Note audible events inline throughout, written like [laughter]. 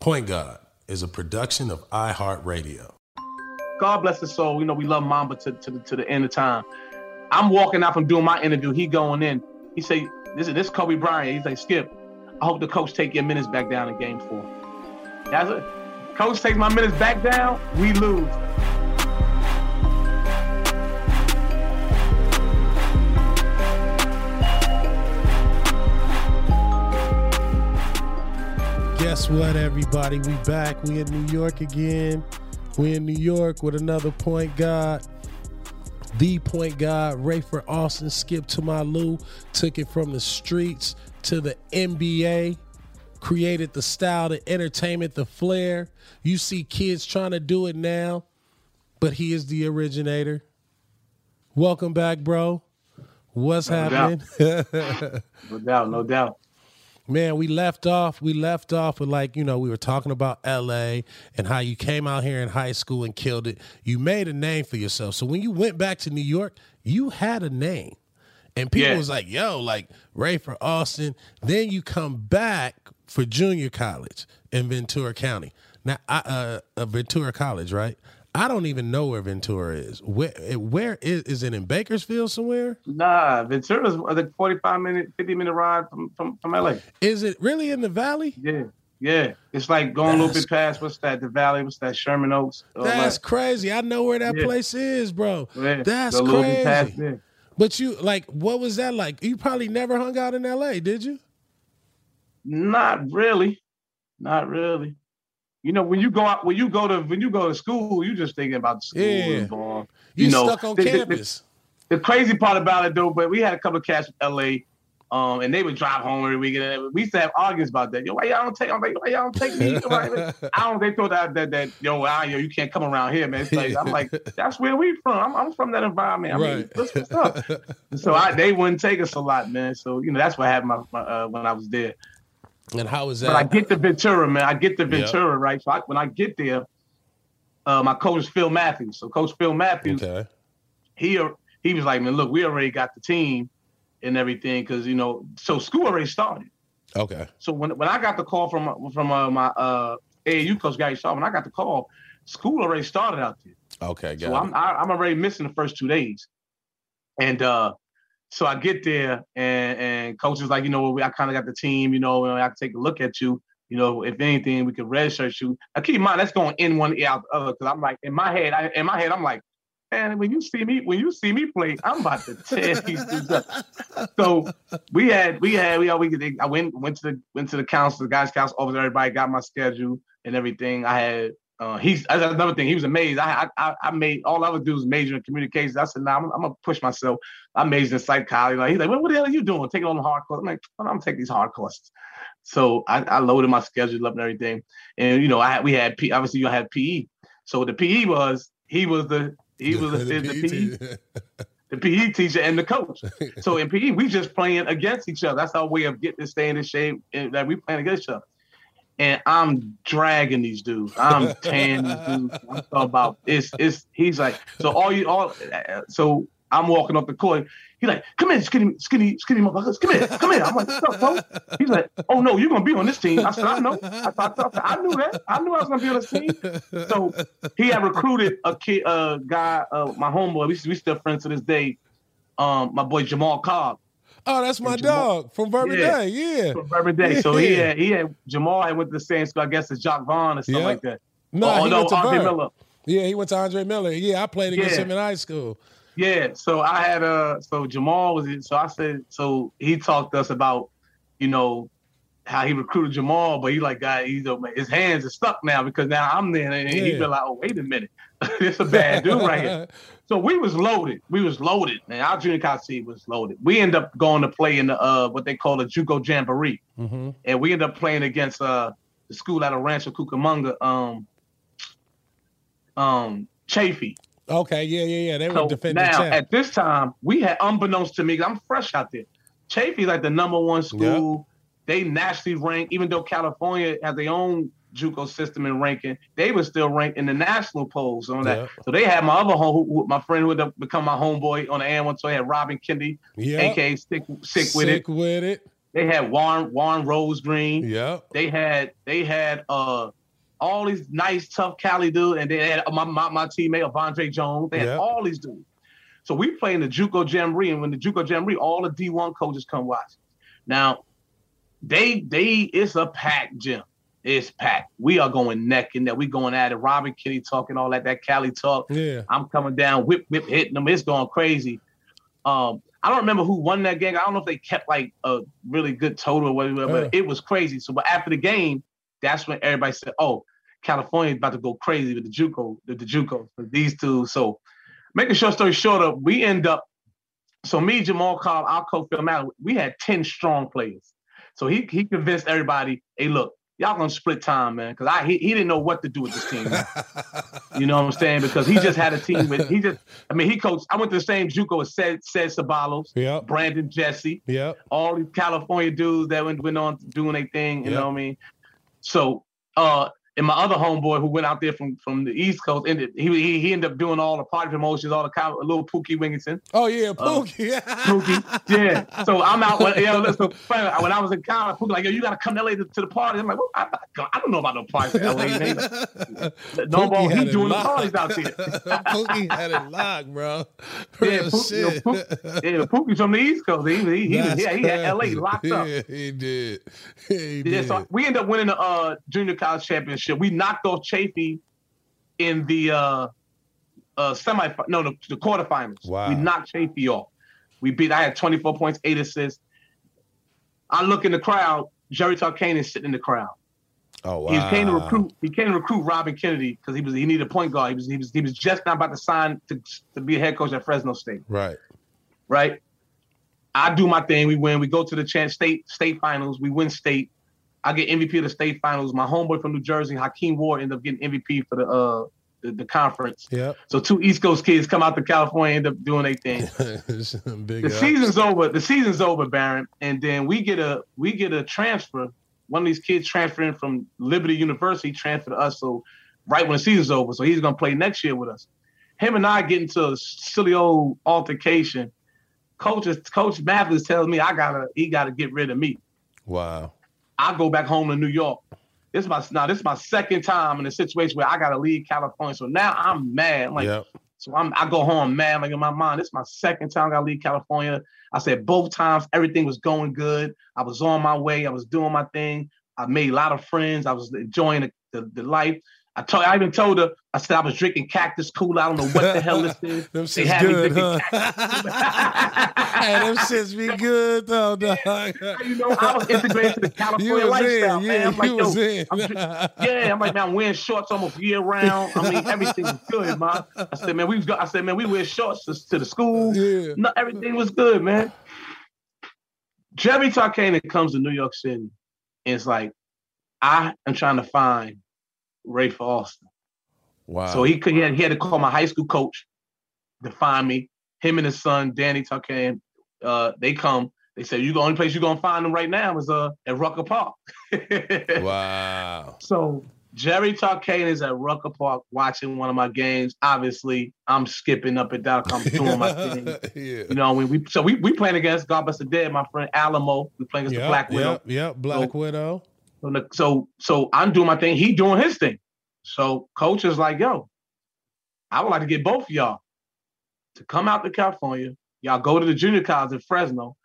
Point God is a production of iHeartRadio. God bless his soul. You know, we love Mamba to, to, the, to the end of time. I'm walking out from doing my interview. He going in. He say, this is this Kobe Bryant. He's like, Skip, I hope the coach take your minutes back down in game four. That's it. Coach takes my minutes back down, we lose. Guess what, everybody? We back. We in New York again. We in New York with another point guard. The point guard, Rafer Alston, Skip to my Lou, took it from the streets to the NBA, created the style, the entertainment, the flair. You see kids trying to do it now, but he is the originator. Welcome back, bro. What's No happening? [laughs] No doubt, no doubt. Man, we left off. We left off with like you know we were talking about L.A. and how you came out here in high school and killed it. You made a name for yourself. So when you went back to New York, you had a name, and people Yeah. was like, "Yo, like Rafer Alston." Then you come back for junior college in Ventura County. Now, I, uh, uh, Ventura College, right? I don't even know where Ventura is. Where where is is it in Bakersfield somewhere? Nah, Ventura's I think 45 minute, 50 minute ride from, from, from LA. Is it really in the valley? Yeah. Yeah. It's like going a little bit past what's that, the valley, what's that, Sherman Oaks. That's that. crazy. I know where that Yeah. place is, bro. Yeah, That's go a little bit past crazy. But you like, what was that like? You probably never hung out in L.A., did you? Not really. Not really. You know, when you go out, when you go to when you go to school, you just thinking about the school Yeah. You, You know, stuck on the- the- the- campus. The crazy part about it though, but we had a couple of cats from LA, um, and they would drive home every weekend. And we used to have arguments about that. Yo, why y'all don't take? I'm like, why y'all don't take me? [laughs] I don't. They thought that that that yo, ah, yo, you can't come around here, man. It's like, I'm like, [laughs] that's where we from. I'm, I'm from that environment. I mean, what's, what's up? [laughs] so I, they wouldn't take us a lot, man. So you know, that's what happened my, my, uh, when I was there. And how was But I get the Ventura, man. I get the. Ventura, right? So I, when I get there, uh, my coach is Phil Matthews. So Coach Phil Matthews, okay. he he was like, man, look, we already got the team and everything because you know, so school already started. Okay. So when when I got the call from from uh, my uh, AAU coach Gary Shaw, when I got the call, school already started out there. Okay. Got So it. I'm I, I'm already missing the first two days, and uh, so I get there and and coach is like, you know, I kind of got the team, you know, and I can take a look at you. You know, if anything, we could redshirt you. Now keep in mind that's going in one ear out the other because I'm like in my head, I, in my head, I'm like, man, when you see me, when you see me play, I'm about to tear these dudes up. So we had, we had, we had, we I went went to the went to the council, the guys' council office. Everybody got my schedule and everything. I had. Uh, he's that's another thing. He was amazed. I, I I made all I would do was major in communications. I said, "Nah, I'm, I'm gonna push myself. I majored in psychology." Like he's like, "What, what the hell are you doing? Taking on the hard courses?" I'm like, "I'm gonna take these hard courses." So I, I loaded my schedule up and everything. And you know, I we had P, obviously you had PE. So the PE was he was the he was the, the, PE the PE teacher and the coach. So in PE, we just playing against each other. That's our way of getting to stay in the shape and that we playing against each other. And I'm dragging these dudes. I'm [laughs] tanning these dudes. I'm talking about it's it's he's like, so all you all so I'm walking up the court. He's like, come in, skinny, skinny, skinny motherfuckers. Come here, come here. I'm like, what's up, bro? He's like, oh no, you're gonna be on this team. I said, I know. I, thought I, knew that. I knew I was gonna be on this team. So he had recruited a kid, a guy, uh, my homeboy. We we still friends to this day. Um, my boy Jamal Cobb oh, that's my dog from Verbum Yeah. Day. Yeah. from every day. So he Yeah. had he had Jamal had went to the same school, I guess, as Jock Vaughn or something Yeah. like that. No, oh, he no, went to Andre. Miller. Yeah, he went to Andre Miller. Yeah, I played against Yeah. him in high school. Yeah, so I had uh so Jamal was so I said so he talked to us about, you know, how he recruited Jamal, but he like got he's his hands are stuck now because now I'm there and he Yeah. feel like, oh wait a minute, [laughs] it's a bad dude right here. [laughs] So we was loaded. We was loaded, man. Our junior college team was loaded. We end up going to play in the uh what they call the JUCO Jamboree, hmm and we end up playing against uh the school out of Rancho Cucamonga, um, um Chaffey. Okay, yeah, yeah, yeah. They were So defending now champ. at this time, we had unbeknownst to me, I'm fresh out there. Chaffey like the number one school. They nationally ranked, even though California has their own JUCO system and ranking, they were still ranked in the national polls on that. Yeah. So they had my other home, who, my friend who would have become my homeboy on the AM one. So I had Robin Kennedy, yeah. aka Sick, Sick with Sick It. with it. They had Warren Warren Rose Green. Yep. They had they had uh all these nice tough Cali dudes, and they had my my, my teammate Avondre Jones. They had Yep. all these dudes. So we play in the JUCO Jamboree, and when the JUCO Jamboree, all the D1 coaches come watch. Now, they they it's a packed gym. It's packed. We are going neck and neck. We going at it. Robin Kitty talking all that that Cali talk. Yeah. I'm coming down, whip, whip, hitting them. It's going crazy. Um, I don't remember who won that game. I don't know if they kept like a really good total or whatever, but it was crazy. So, but after the game, that's when everybody said, "Oh, California's about to go crazy with the JUCO, the, the JUCO, these two. So, making short story shorter, we end up. So me, Jamal Cobb, our Phil Mallon, we had ten strong players. So he he convinced everybody, "Hey, look, y'all gonna split time, man," because I he, he didn't know what to do with this team. [laughs] You know what I'm saying? Because he just had a team with he just I mean he coached. I went to the same JUCO as said said Sabalos, Yep. Brandon Jesse, yeah, all these California dudes that went, went on doing their thing. You Yep. know what I mean? So uh and my other homeboy who went out there from from the East Coast ended he he, he ended up doing all the party promotions, all the com- little Pookie Wingington. Oh yeah, Uh, Pookie. [laughs] Pookie. Yeah. So I'm out. When, yeah, listen, when I was in college, Pookie like, yo, you got to come to LA to, to the party. I'm like, well, I, I don't know about no party in LA, man. [laughs] No. Pookie had He doing the parties out there. [laughs] Pookie had it locked, bro. Yeah, Pookie, you know. Pookie, yeah, Pookie's from the East Coast. He, he, he, was, yeah, he had LA locked up. Yeah, he did. He Yeah, so we ended up winning the uh, junior college championship. We knocked off Chaffey in the uh, uh, semi, no, the, the quarterfinals. Wow. We knocked Chaffey off. We beat. I had 24 points, eight assists. I look in the crowd. Jerry Tarkane is sitting in the crowd. oh wow. He came to recruit. He came to recruit Robin Kennedy because he was he needed a point guard. He was he was he was just not about to sign to, to be a head coach at Fresno State. Right. Right. I do my thing. We win. We go to the chance state state finals. We win state. I get MVP of the state finals. My homeboy from New Jersey, Hakeem Ward, ended up getting MVP for the uh the, the conference. Yep. So two East Coast kids come out to California, end up doing their thing. [laughs] The ups. season's over. The season's over, Baron. And then we get a we get a transfer. One of these kids transferring from Liberty University transferred to us. So right when the season's over, so he's gonna play next year with us. Him and I get into a silly old altercation. Coach, is- Coach Mathis tells me I gotta he gotta get rid of me. Wow. I go back home to New York. This is my now this is my second time in a situation where I gotta leave California. So now I'm mad. Like, yep. so I'm, I go home mad, like in my mind, this is my second time I gotta leave California. I said both times everything was going good. I was on my way. I was doing my thing. I made a lot of friends. I was enjoying the, the, the life. I told, I even told her, I said I was drinking cactus cool. I don't know what the hell this [laughs] is. them They had me good, drinking huh? [laughs] hey, them shits be good though, [laughs] dog. You know, I was integrated to the California was lifestyle, in, man. yeah, I'm like, you yo, in. I'm yeah, I'm like, man, I'm wearing shorts almost year round. I mean, everything was good, man. I said, man, we've got. I said, man, we wear shorts to, to the school. yeah. No, everything was good, man. Jerry Tarkanian comes to New York City, and it's like, I am trying to find Rafer Alston. Wow. So he could he had, he had to call my high school coach to find me. Him and his son Danny Tarkanian, uh, they come. They said, "You the only place you're gonna find them right now is uh at Rucker Park." [laughs] wow. So Jerry Tarkanian is at Rucker Park watching one of my games. Obviously, I'm skipping up and down. I'm doing my [laughs] thing. yeah. You know, we, we so we we playing against God Bless the Dead, my friend Alamo. We playing against the Black Widow. Yep, yep, Black Widow. So, so so I'm doing my thing. He doing his thing. So coach is like, yo, I would like to get both of y'all to come out to California. Y'all go to the junior college in Fresno,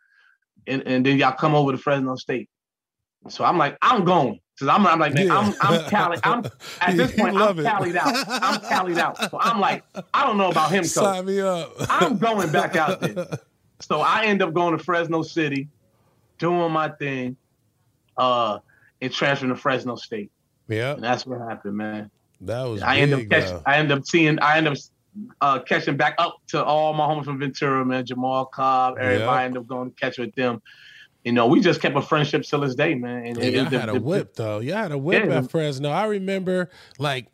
and, and then y'all come over to Fresno State. So I'm like, I'm going. Cause I'm, I'm like, man, I'm I'm Cali. I'm at this [laughs] point, I'm it. tallied out. I'm tallied out. So I'm like, I don't know about him, coach. Sign me up. I'm going back out there. So I end up going to Fresno City, doing my thing, uh, and transferring to Fresno State. Yeah, And that's what happened, man. that was I end up catching. I end up seeing, I end up uh, catching back up to all my homies from Ventura, man, Jamal Cobb, everybody. Yep. I end up going to catch with them. You know, we just kept a friendship till this day, man. And, Yeah, y'all the- had a the- whip though. Y'all had a whip Yeah. at Fresno. I remember, like,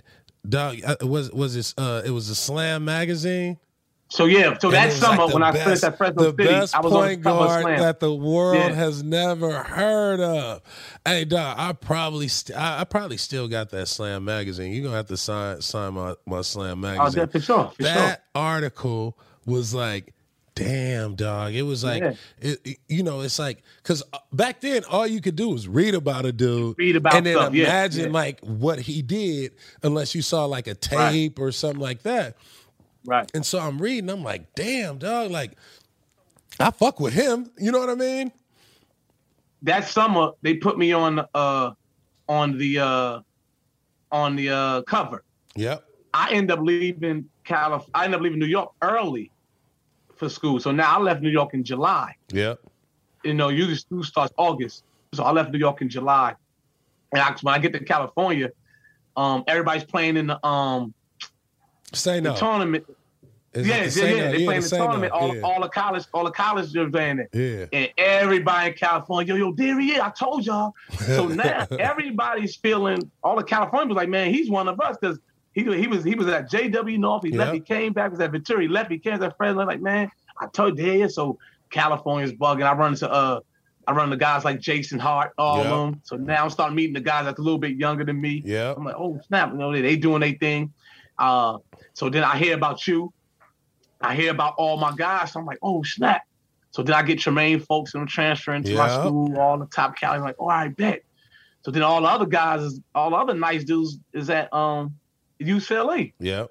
dog. uh, Was was this? Uh, it was a Slam magazine. So yeah, so And that summer like when I best- finished at Fresno the City, best I was on the point guard Slam. that the world Yeah. has never heard of. Hey, dog, I probably, st- I, I probably still got that Slam magazine. You're gonna have to sign sign my, my Slam magazine. Oh, magazine. yeah, for sure, for sure. that article was like damn, dog. It was like, Yeah. it, it- you know, it's like, because uh, back then, all you could do was read about a dude. Read about and then stuff, imagine like what he did, unless you saw like a tape or something like that. Right. And so I'm reading, I'm like, damn, dog, like I fuck with him. You know what I mean? That summer they put me on uh on the uh on the uh cover. Yep. I end up leaving Calif. I end up leaving New York early for school. So now I left New York in July. Yep. You know, usually school starts August. So I left New York in July. And I, when I get to California, um, everybody's playing in the um Say the tournament. Is yeah, the yeah, yeah. They Yeah, playing the the tournament. All, Yeah. all the college, all the college are playing it. Yeah. And everybody in California, yo, yo, there he is. I told y'all. So [laughs] now everybody's feeling. All the California was like, man, he's one of us because he he was he was at JW North. He left. He came back. Was at Ventura. He left. He came to Fresno. Like, man, I told you, there he is. So California's bugging. I run into uh. I run to guys like Jason Hart, all Yeah. of them. So now I'm starting meeting the guys that's a little bit younger than me. Yeah. I'm like, oh snap, you know, they, they doing their thing. Uh, so then I hear about you. I hear about all my guys. So I'm like, oh snap. So then I get Tremaine Fowlkes and I'm transferring to my school, all the top Cali. I'm like, oh, I bet. So then all the other guys, is all the other nice dudes is at um UCLA. Yep.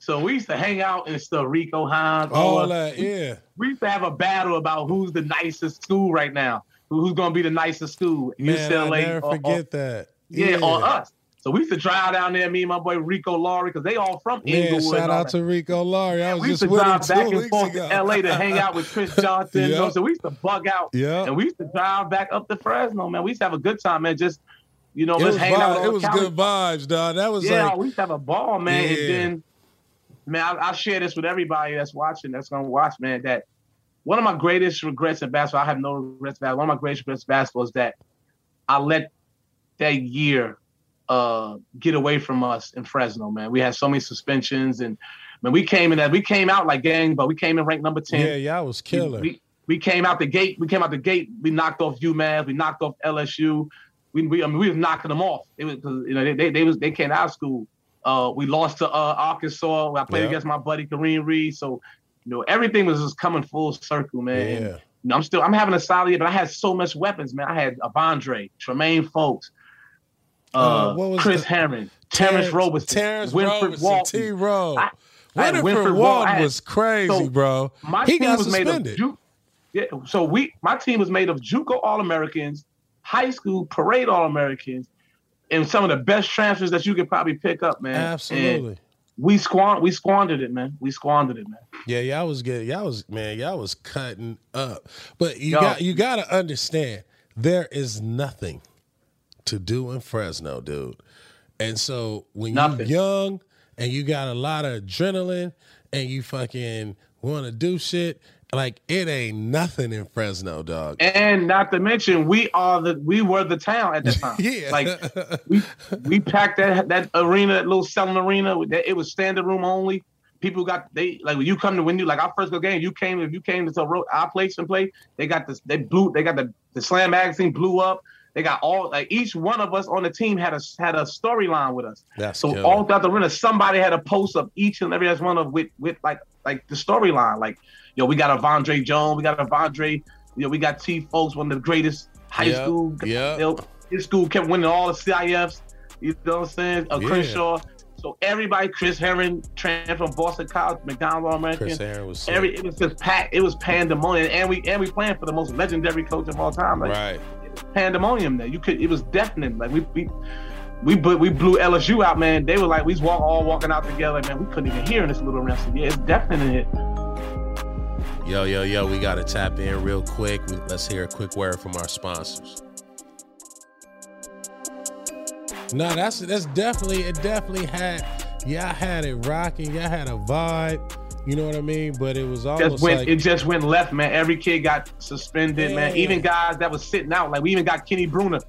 So we used to hang out and stuff, Rico Hines, All that, yeah. we used to have a battle about who's the nicest school right now. Who's gonna be the nicest school? Man, UCLA I never or- or- forget that. yeah, on us. So we used to drive down there, me and my boy Rico Laurie, because they all from Inglewood. shout out to Rico Laurie. I was we used just to drive back and forth ago. to LA to hang out with [laughs] Chris Johnson. you know, So we used to bug out. Yeah. And we used to drive back up to Fresno, man. We used to have a good time, man. Just, you know, It just hanging out. it was good vibes, dog. That was Yeah, like, we used to have a ball, man. Yeah. And then, man, I, I share this with everybody that's watching, that's gonna watch, man. That one of my greatest regrets in basketball, I have no regrets about. One of my greatest regrets in basketball is that I let that year uh, get away from us in Fresno, man. We had so many suspensions, and man, we came in that we came out like gang, but we came in ranked number ten. yeah, yeah, I was We- killer. We, we came out the gate. We came out the gate. We knocked off UMass. We knocked off LSU. We, we I mean, we was knocking them off. It was you know they, they they was they came out of school. Uh, we lost to uh, Arkansas. I played Yeah. against my buddy Kareem Reed. So you know everything was just coming full circle, man. And, yeah. you know, I'm still I'm having a solid year, but I had so much weapons, man. I had Avondre, Tremaine Fowlkes, uh, Uh, what was Chris the- Herren, Terrence Roberson, Terrence Winfred Walton. T. Rowe. I- had Winfred Walton. Had- was crazy, so, bro. My He team got was made of Ju- yeah. So we, my team was made of JUCO All Americans, high school parade All Americans, and some of the best transfers that you could probably pick up, man. And Absolutely. we squan we squandered it, man. We squandered it, man. Yeah, y'all was good. Y'all was man, y'all was cutting up. But you Yo. got you got to understand there is nothing to do in Fresno, dude. And so when you're young and you got a lot of adrenaline and you fucking want to do shit, like it ain't nothing in Fresno, dog. And not to mention, we are the we were the town at the [laughs] time. Yeah. Like we we packed that that arena, that little Selland arena. that- It was standing room only. People got they like when you come to when you like our first go game, you came if you came to our place and play, they got this they blew they got the the slam magazine blew up. They got all like each one of us on the team had a had a storyline with us. That's So killer. all throughout the arena, somebody had a post of each and every last one of with with like like the storyline. Like, yo, we got Avondre Jones, we got a Vondre, you know, we got T Fowlkes, one of the greatest high Yeah, school. yeah. You know, his school kept winning all the CIFs. You know what I'm saying? Uh, Yeah. Crenshaw. So everybody, Chris Herren, trained from Boston College, McDonald All American. Chris Herren was sick. Every it was just packed. It was pandemonium, and we and we playing for the most legendary coach of all time. Like, right. Pandemonium there. You could it was deafening. Like we we we blew, we blew LSU out, man. They were like we was walk, all walking out together, man. We couldn't even hear in this little arena. So yeah, it's deafening in here. Yo, yo, yo, we got to tap in real quick. Let's hear a quick word from our sponsors. No, that's that's definitely it. Definitely had y'all had it rocking. Y'all had a vibe. You know what I mean? But it was almost Just went like it just went left, man. Every kid got suspended, man. Even guys that was sitting out, like we even got Kenny Brunner.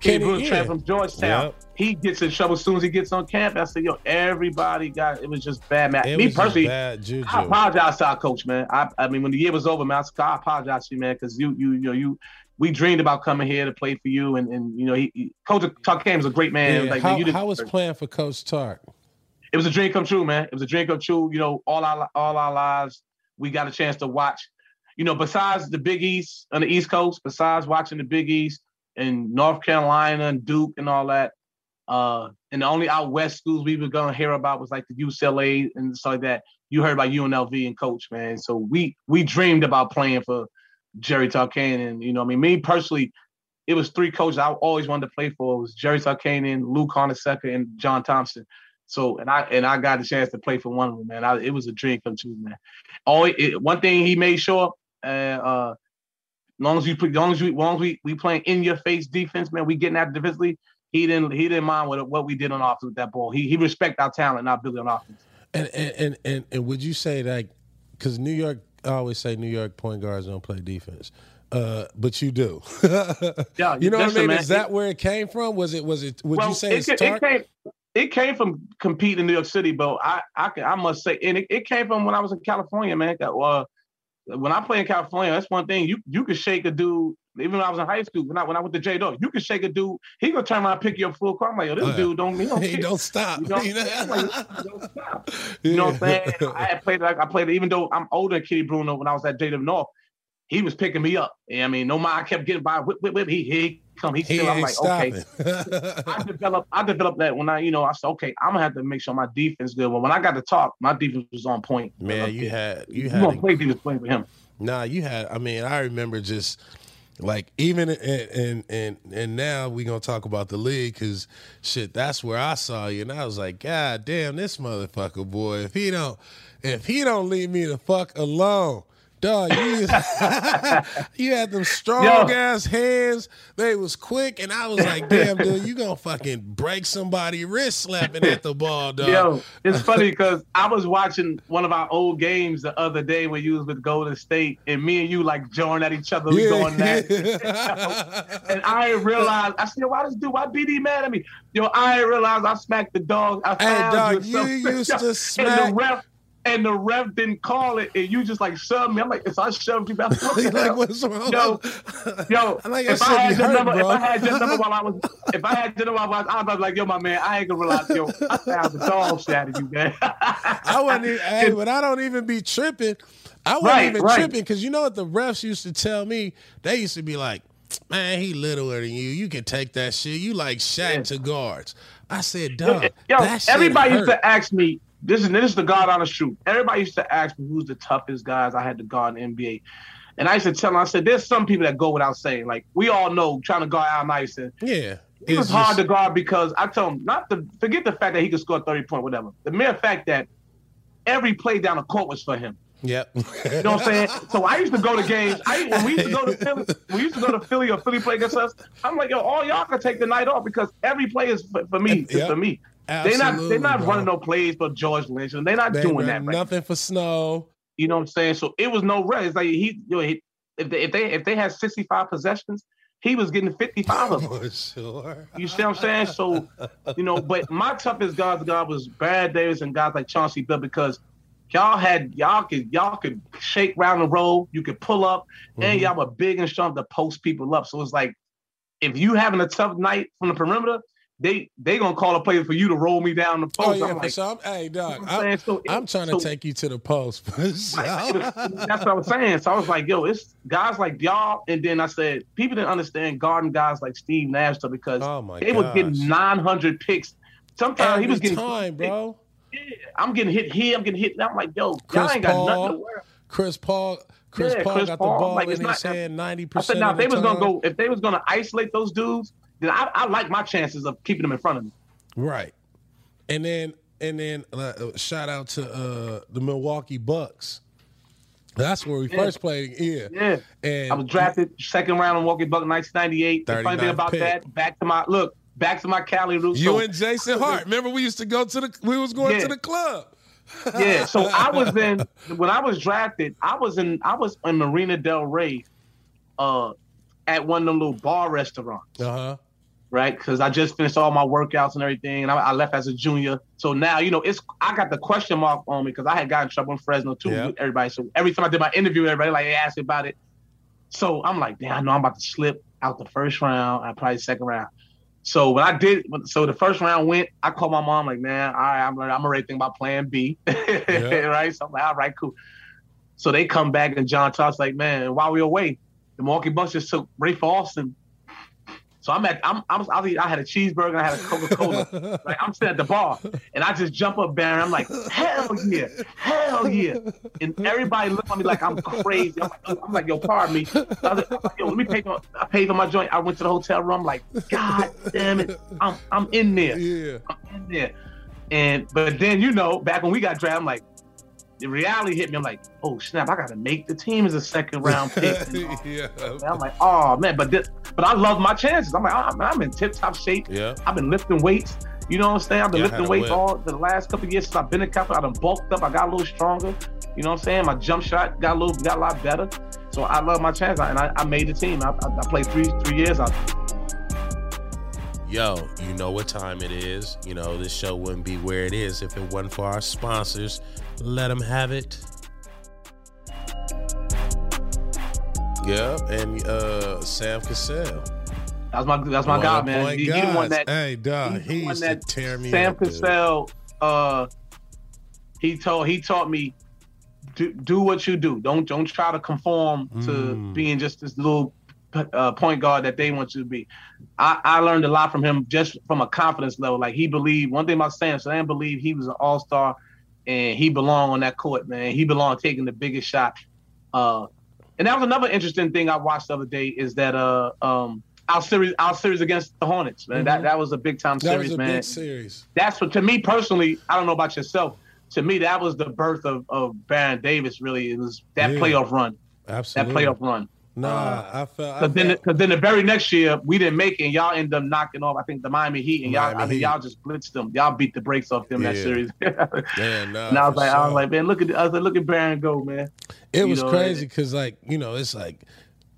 Kenny, Kenny, Brunner yeah. from Georgetown. Yep. He gets in trouble as soon as he gets on campus. I said, yo, everybody got it was just bad, man. it Me personally, bad juju. I apologize to our coach, man. I, I mean, when the year was over, man, I, said, I apologize to you, man, because you, you, you know, you, we dreamed about coming here to play for you, and and you know, he, he Coach Tuck Cam is a great man. Yeah, Like, how, man, how was playing for Coach Tark? It was a dream come true, man. It was a dream come true. You know, all our all our lives, we got a chance to watch. You know, besides the Big East on the East Coast, besides watching the Big East and North Carolina and Duke and all that, uh, and the only out west schools we were gonna hear about was like the UCLA and stuff like that. You heard about UNLV and Coach, man. So we we dreamed about playing for Jerry Tarkanian. You know, I mean, me personally, it was three coaches I always wanted to play for. It was Jerry Tarkanian, Lou Carnesecca, and John Thompson. So and I and I got the chance to play for one of them, man. I, it was a dream come true, man. It, one thing he made sure, uh, uh, long as we as long as we, long as we we playing in your face defense, man, we getting that defensively he didn't he didn't mind what what we did on offense with that ball. He he respect our talent, not ability on offense. And and and and, and would you say that because New York I always say New York point guards don't play defense. Uh, but you do. [laughs] yeah, you know what I mean. Man. Is that where it came from? Was it? Was it? Would well, you say it, it, came? It came from competing in New York City, but I I, I must say, and it, it came from when I was in California, man. Uh, when I play in California, that's one thing you you could shake a dude even when I was in high school, when I when I went to J Dog, you can shake a dude. He gonna turn around and pick you up full court. I'm like, yo, this oh, dude don't he don't, [laughs] he don't stop. You know, like, don't stop. You know what I'm [laughs] saying? I had played like I played even though I'm older than Kitty Bruno when I was at J North. He was picking me up. And I mean, no matter I kept getting by whip, whip, whip. He he come. He, he still. I'm like, stopping. okay. I developed. I developed that when I, you know, I said, okay, I'm gonna have to make sure my defense good. But when I got to talk, my defense was on point. Man, you had you had. You gonna play defense playing for him. Nah, you had. I mean, I remember just like even and and and, and now we gonna talk about the league because shit, that's where I saw you, and I was like, God damn, this motherfucker boy, if he don't if he don't leave me the fuck alone, Dog, you, [laughs] [laughs] you had them strong Yo. ass hands. They was quick, and I was like, "Damn, dude, you gonna fucking break somebody wrist slapping at the ball, dog." Yo, it's funny because I was watching one of our old games the other day when you was with Golden State, and me and you like joined at each other, we yeah. going that. [laughs] and I realized, I said, "Why this dude? Why BD mad at me?" Yo, I realized I smacked the dog. I hey, dog, you, you used to smack. And the ref and the ref didn't call it, and you just like shoved me. I'm like, if I shoved you back, [laughs] like, what's wrong? Yo, [laughs] yo, like if, I had hurt, number, [laughs] if I had your number while I was, if I had your number while I was, I was like, yo, my man, I ain't gonna realize, yo, I found the dog shot at you, man. I wasn't even, hey, but I don't even be tripping. I wasn't right, even right. tripping because you know what the refs used to tell me? They used to be like, man, he littler than you. You can take that shit. You like Shaq yeah. to guards. I said, dog. Yo everybody used to ask me, this is this is the God honest truth. Everybody used to ask me who's the toughest guys I had to guard in the NBA. And I used to tell them, I said, there's some people that go without saying. Like we all know trying to guard Al Iverson. Yeah. It was hard to guard because I told him not to forget the fact that he could score 30 point, whatever. The mere fact that every play down the court was for him. Yep. you know what I'm saying? So I used to go to games. I when we used to go to Philly, we used to go to Philly or Philly play against us. I'm like, yo, all y'all can take the night off because every play is for, for me. Yep. for me. They're not they're not bro. running no plays for George Lynch, and they're not they doing that. Right nothing for Snow. You know what I'm saying? So it was no rest. It's like he, you know, he, if they if they if they had 65 possessions, he was getting 55 of them. [laughs] Sure. You see what I'm saying? So, you know, but my toughest guys, God was Baron Davis and guys like Chauncey Bill because y'all had y'all could y'all could shake round and roll, you could pull up, mm-hmm. and y'all were big and strong to post people up. So it's like if you having a tough night from the perimeter, they they gonna call a player for you to roll me down the oh, post. Oh yeah, I'm like, I'm, hey dog, I'm, so, I'm, trying so, to take you to the post. [laughs] that's what I was saying. So I was like, yo, it's guys like y'all, and then I said people didn't understand guarding guys like Steve Nash because oh they were getting 900 picks. Sometimes Every he was getting time, bro. Yeah, I'm getting hit here. I'm getting hit. And I'm like, yo, Chris y'all ain't got Paul, nothing to worry. Chris Paul. Chris yeah, Paul Chris got Paul, the ball like, in his hand ninety percent. I said, now if they was gonna go, if they was gonna isolate those dudes, then I, I like my chances of keeping them in front of me. Right. And then and then uh, shout out to uh, the Milwaukee Bucks. That's where we yeah. first played. Yeah. Yeah. And I was drafted second round in Milwaukee Bucks 1998. The funny thing about pick. that, back to my look, back to my Cali roots. You so, and Jason Hart. Remember we used to go to the we was going yeah. to the club. yeah. So I was [laughs] in when I was drafted, I was in I was in Marina Del Rey, uh, at one of them little bar restaurants. Uh-huh right? Because I just finished all my workouts and everything, and I, I, left as a junior. So now, you know, it's I got the question mark on me because I had gotten in trouble in Fresno too with everybody. So every time I did my interview, everybody like asked about it. So I'm like, damn, I know I'm about to slip out the first round, I probably second round. So when I did, so the first round went, I called my mom like, man, all right, I'm, I'm already thinking about plan B, [laughs] yeah. right? So I'm like, all right, cool. So they come back and John Todd's like, man, while we away, the Milwaukee Bucks just took Rafer Alston so I'm at I'm, I'm I had a cheeseburger, I had a Coca Cola, [laughs] like I'm sitting at the bar, and I just jump up there, and I'm like, hell yeah, hell yeah, and everybody look at me like I'm crazy. I'm like, I'm like yo, pardon me. I was like, yo, let me pay for I paid for my joint. I went to the hotel room, like, god damn it, I'm I'm in there, yeah, I'm in there, and but then you know, back when we got drafted, I'm like, the reality hit me. I'm like, oh snap, I gotta make the team as a second round [laughs] pick. yeah. I'm like, oh man, but this, but I love my chances. I'm like, oh, man, I'm in tip top shape. Yeah. I've been lifting weights. You know what I'm saying? I've been yeah, lifting weights all the last couple years since I've been in Capital. I've been bulked up. I got a little stronger. You know what I'm saying? My jump shot got a little, got a lot better. So I love my chance, and I, I made the team. I, I, I played three three years out. Yo, you know what time it is. You know, this show wouldn't be where it is if it wasn't for our sponsors. Let them have it. Yeah, and uh, Sam Cassell. That's my that's my guy, man. He, he the one that hey dog, he used to tear me Sam up, Cassell, uh, he told he taught me do, do what you do. Don't don't try to conform to mm. being just this little uh, point guard that they want you to be. I, I learned a lot from him just from a confidence level. Like he believed one thing about Sam, Sam believed he was an all star and he belonged on that court, man. He belonged taking the biggest shot. Uh, and that was another interesting thing I watched the other day is that uh um our series our series against the Hornets, man. Mm-hmm. That that was a big time that series, man. series. That's what to me personally, I don't know about yourself. To me, that was the birth of, of Baron Davis, really. It was that yeah. playoff run. Absolutely. That playoff run. Nah, uh, I felt. Because then, because then the very next year we didn't make it, and y'all end up knocking off. I think the Miami Heat, and y'all, I mean, y'all just blitzed them. Y'all beat the brakes off them yeah. that series. [laughs] yeah, nah, and I was like, sure. I was like, man, look at, I was like, look at Baron go, man. It you was know, crazy because, like, you know, it's like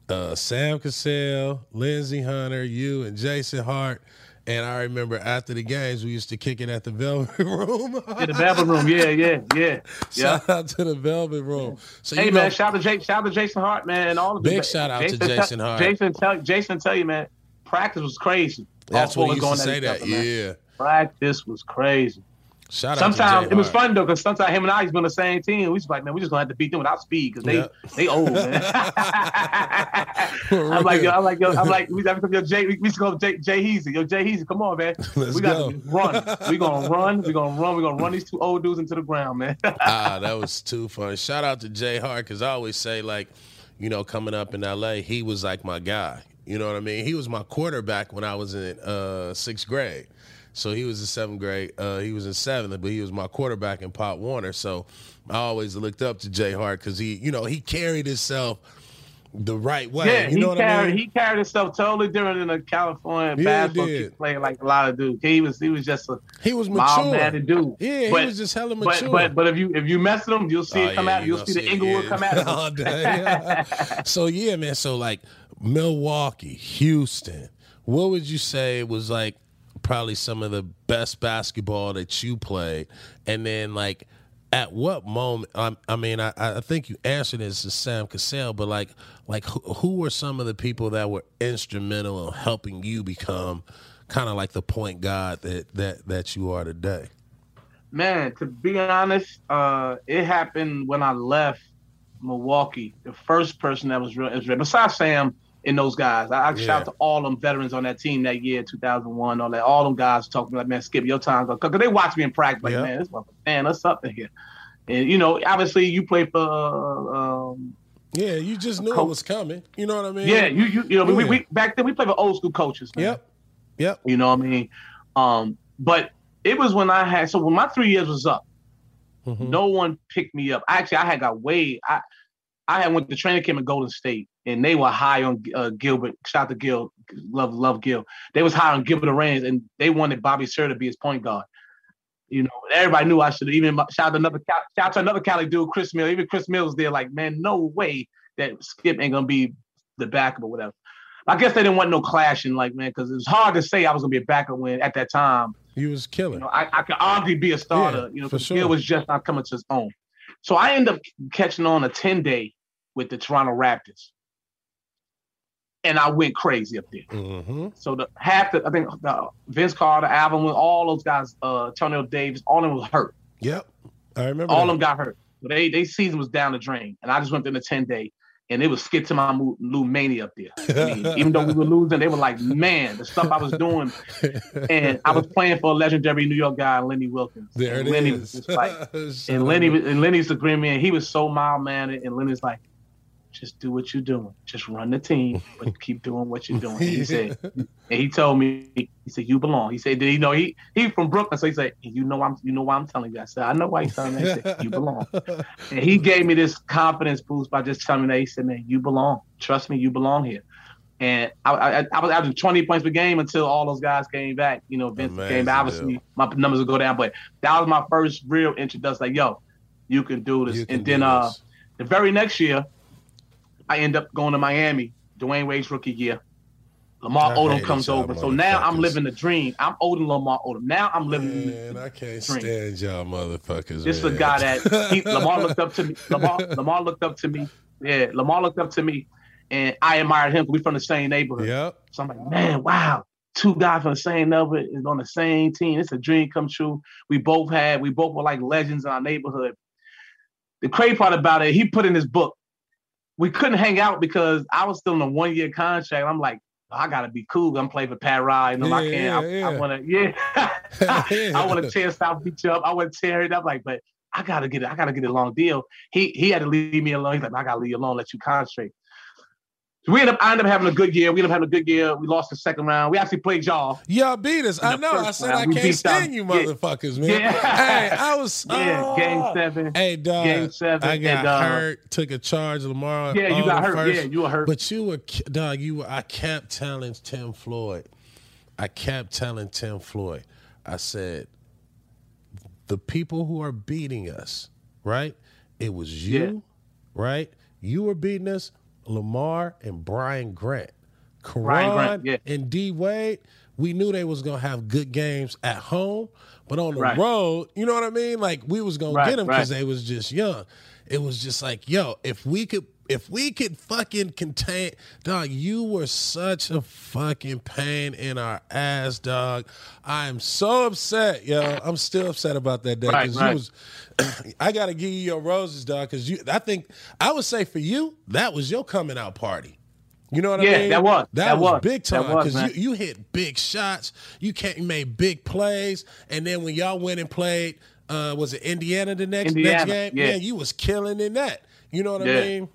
uh, Sam Cassell, Lindsey Hunter, you, and Jason Hart and I remember after the games, we used to kick it at the Velvet [laughs] Room. yeah, the Velvet Room. Yeah, yeah, yeah. Shout out to the Velvet Room. So hey, man, know, shout out to Jake, shout out to Jason Hart, man, and all of big shout out Jason, to Jason Hart. Jason, tell Jason, tell you, man, practice was crazy. That's what he used to say that. yeah, practice was crazy. Shout sometimes it was fun though, because sometimes him and I he's been on the same team. We just like, man, we just gonna have to beat them without speed because they they old, man. [laughs] I'm like, yo, I'm like, yo, I'm like, we have to yo, Jay, we, just go Jay, Jay Heasy, yo, Jay Heasy, come on, man. [laughs] Let's we got to run. We gonna run. We gonna run. We gonna run these two old dudes into the ground, man. [laughs] ah, that was too fun. Shout out to Jay Hart because I always say like, you know, coming up in LA, he was like my guy. You know what I mean? He was my quarterback when I was in uh, sixth grade. So he was in seventh grade. Uh, he was in seventh, but he was my quarterback in Pop Warner. So I always looked up to Jay Hart because he, you know, he carried himself the right way. Yeah, you know he carried I mean? he carried himself totally different than a California yeah, basketball player like a lot of dudes. He was he was just a he was mature do. Yeah, but, he was just hella mature. But but, but if you if you mess with him, you'll see oh, it come yeah, out. You'll see the Inglewood come out [laughs] day. [laughs] so yeah, man. So like Milwaukee, Houston. What would you say was like probably some of the best basketball that you played, and then like at what moment? I, I mean, I, I think you answered this to Sam Cassell, but like, like who, who were some of the people that were instrumental in helping you become kind of like the point guard that that that you are today? Man, to be honest, uh, it happened when I left Milwaukee. The first person that was real, real besides Sam, in those guys. I, I yeah. shout out to all them veterans on that team that year, 2001, all that. All them guys talking like, man, skip your time. Because they watch me in practice, like, man, this man, that's something here. And, you know, obviously you play for. Uh, um, yeah, you just knew it was coming. You know what I mean? Yeah, you you you know yeah. we, we back then we played for old school coaches. Man. Yep, yep. You know what I mean? Um, but it was when I had so when my three years was up, mm-hmm. no one picked me up. Actually, I had got way I I had went to training camp in Golden State, and they were high on uh, Gilbert. Shout out to Gil, love love Gil. They was high on Gilbert Arenas, and they wanted Bobby Sura to be his point guard. You know, everybody knew I should have even shout out another shout out to another Cali dude, Chris Mill. Even Chris Mills there, like, man, no way that Skip ain't gonna be the backup or whatever. I guess they didn't want no clashing, like man, because it was hard to say I was gonna be a backup when at that time. He was killing. You know, I, I could arguably be a starter, yeah, you know, because sure. Gil was just not coming to his own. So I end up catching on a 10 day with the Toronto Raptors. And I went crazy up there. Mm-hmm. So the half the I think the Vince Carter, Alvin, with all those guys, uh, Antonio Davis, all of them was hurt. Yep, I remember. All that. of them got hurt. they they season was down the drain, and I just went in a ten day, and it was skip to my Lou mania up there. I mean, [laughs] even though we were losing, they were like, man, the stuff I was doing, and I was playing for a legendary New York guy, Lenny Wilkens. There and it Lenny is. was like, [laughs] and Lenny and Lenny's the green man. He was so mild mannered, and Lenny's like, just do what you're doing. Just run the team, but [laughs] keep doing what you're doing. And he said, [laughs] and he told me, he said, you belong. He said, did he know he he from Brooklyn? So he said, you know I'm you know why I'm telling you. I said, I know why you're telling me. He said, you belong. And he [laughs] gave me this confidence boost by just telling me that. He said, man, you belong. Trust me, you belong here. And I, I, I was averaging 20 points per game until all those guys came back. You know, Vince Amazing, came back. Obviously, my numbers would go down, but that was my first real introduction. Like, yo, you can do this. You and then uh, the very next year, I end up going to Miami, Dwyane Wade's rookie year. Lamar I Odom comes over. So now I'm living the dream. I'm than Lamar Odom. Now I'm living Man, I can't Dream. stand y'all motherfuckers. this is a guy that he, [laughs] Lamar looked up to me. Lamar, Lamar looked up to me. Yeah, Lamar looked up to me, and I admired him. We from the same neighborhood. Yep. So I'm like, man, wow, two guys from the same neighborhood is on the same team. It's a dream come true. We both had, we both were like legends in our neighborhood. The crazy part about it, he put in his book. We couldn't hang out because I was still in a one year contract. I'm like, oh, I gotta be cool. I'm playing for Pat Rye. You know, I can't. I, yeah, [laughs] I wanna, yeah. I want to tear South Beach up. I want to tear it up. Like, but I gotta get it. I gotta get a long deal. He he had to leave me alone. He's like, I gotta leave you alone. Let you concentrate. So we end up. I ended up having a good year. We end up having a good year. We lost the second round. We actually played y'all. Y'all beat us. I know. I said round, I we can't stand you Yeah. motherfuckers, man. Yeah. Hey, I was [laughs] Yeah, oh. game seven. Hey, dog. Game seven, I got and, uh, hurt. Took a charge. Lamar. Yeah, you got hurt. First. Yeah, you were hurt. But you were, dog. You were. I kept telling Tim Floyd. I kept telling Tim Floyd. I said, the people who are beating us, right? It was you, Yeah. right? You were beating us. Lamar and Brian Grant, Karan Brian Grant, yeah. and D Wade. We knew they was gonna have good games at home, but on the Right. road, you know what I mean? Like we was gonna Right, get them because right. they was just young. It was just like, yo, if we could, if we could fucking contain, dog, you were such a fucking pain in our ass, dog. I am so upset, yo. I'm still upset about that day Right, because right. you was. [clears throat] I gotta give you your roses, dog, because you. I think I would say for you that was your coming out party. You know what I Yeah, mean? that was. that, That was, was. big time because you, you hit big shots. You can't you made big plays, and then when y'all went and played, uh, was it Indiana the next next game? yeah. Man, you was killing in that. You know what I mean?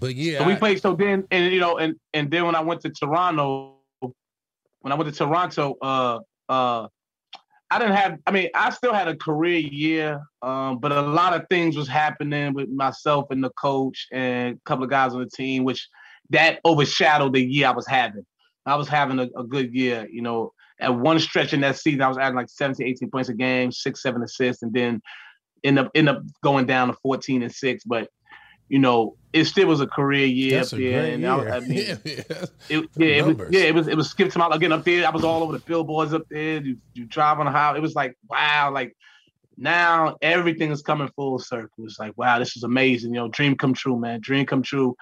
But yeah, So we I- played. So then, and you know, and and then when I went to Toronto, when I went to Toronto, uh, uh, I didn't have. I mean, I still had a career year, um, but a lot of things was happening with myself and the coach and a couple of guys on the team, which that overshadowed the year I was having. I was having a, a good year, you know. At one stretch in that season, I was adding like 17, 18 points a game, six, seven assists, and then end up end up going down to 14 and six. But you know, it still was a career year that's up there. and year. I, I mean, [laughs] yeah, yeah. it, yeah, it was, yeah, it was it was skipped to my again up there. I was all over the billboards up there. You, you drive on the highway. It was like wow, like now everything is coming full circle. It's like wow, this is amazing. You know, dream come true, man. Dream come true.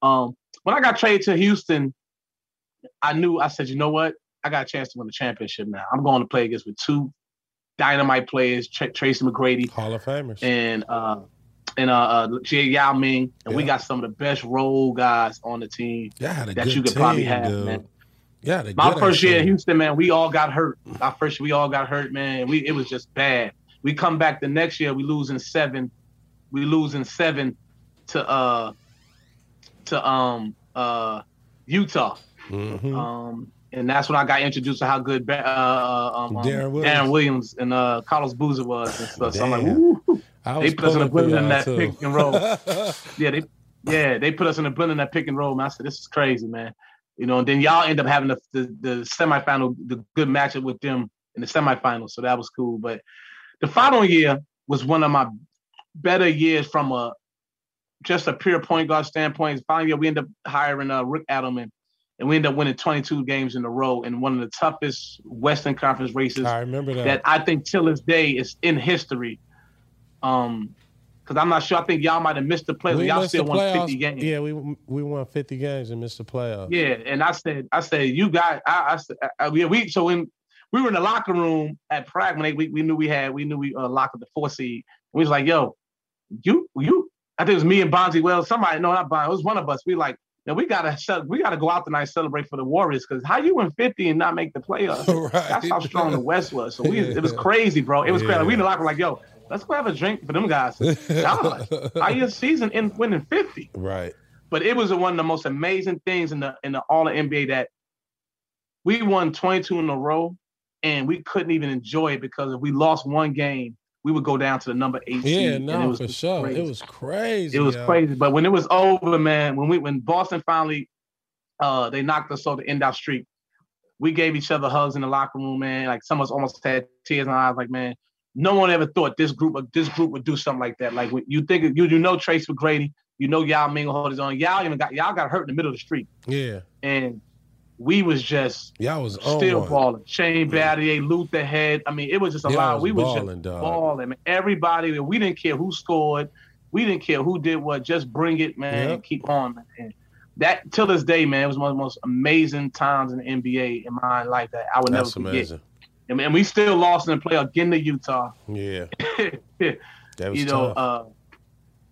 Um, when I got traded to Houston, I knew I said, you know what, I got a chance to win the championship now. I'm going to play against with two dynamite players, Tra- Tracy McGrady Hall of Famers. and uh and uh, uh Jay Yao Ming, and we got some of the best role guys on the team yeah, that good you could team, probably have, dude. man. Yeah, My first year in. Houston, man, we all got hurt. Our first year, we all got hurt, man. We it was just bad. We come back the next year, we losing seven. We losing seven to uh to um uh Utah. Mhm. Um and that's when I got introduced to how good Ba- uh, um, Deron Williams. Deron Williams and uh, Carlos Boozer was and stuff. So I'm like, Damn. They put us in a blender in that too. pick and roll. [laughs] Yeah, they yeah, they put us in the blender in that pick and roll, man. I said, this is crazy, man. You know, and then y'all end up having the the, the semifinal, the good matchup with them in the semifinals. So that was cool. But the final year was one of my better years from a just a pure point guard standpoint. Final year, we end up hiring uh, Rick Adelman, and we ended up winning 22 games in a row in one of the toughest Western Conference races I remember that. that I think till this day is in history. Um, because I'm not sure. I think y'all might have missed the playoffs. we Y'all still won 50 games. Yeah, we we won 50 games and missed the playoffs. Yeah, and I said, I said, you got, I, I, said, I, yeah, we. So when we were in the locker room at Prague, when they, we, we knew we had, we knew we uh, locked up the four seed. We was like, yo, you you I think it was me and Bonzi Wells, somebody, no, not Bonzi, it was one of us. We like, now we gotta we gotta go out tonight and celebrate for the Warriors because how you win 50 and not make the playoffs? [laughs] right. That's how strong the West was. So we yeah. it was [laughs] crazy, bro. It was yeah. crazy. We in the locker room like, yo, let's go have a drink for them guys. [laughs] God, your season in winning 50? Right. But it was one of the most amazing things in the in the all of NBA that we won 22 in a row and we couldn't even enjoy it because if we lost one game, we would go down to the number eight. Yeah, no, it was for sure. Crazy. It was crazy. It was yo. crazy. But when it was over, man, when we when Boston finally uh they knocked us off the end out streak, we gave each other hugs in the locker room, man. Like some of us almost had tears in our eyes, like, man, no one ever thought this group of this group would do something like that. Like you think you you know Tracy McGrady, you know Yao Ming hold his own. Yao even got y'all got hurt in the middle of the street. Yeah. And we was just yeah, was still balling. Shane Battier, Luther Head. I mean, it was just a lot. We was balling, just dog. balling. Man. Everybody, we didn't care who scored. We didn't care who did what. Just bring it, man, yep. and keep on, man. And that till this day, man, it was one of the most amazing times in the NBA in my life that I would That's never forget. Amazing. And, and we still lost in the play again to Utah. Yeah. [laughs] that was you know, uh,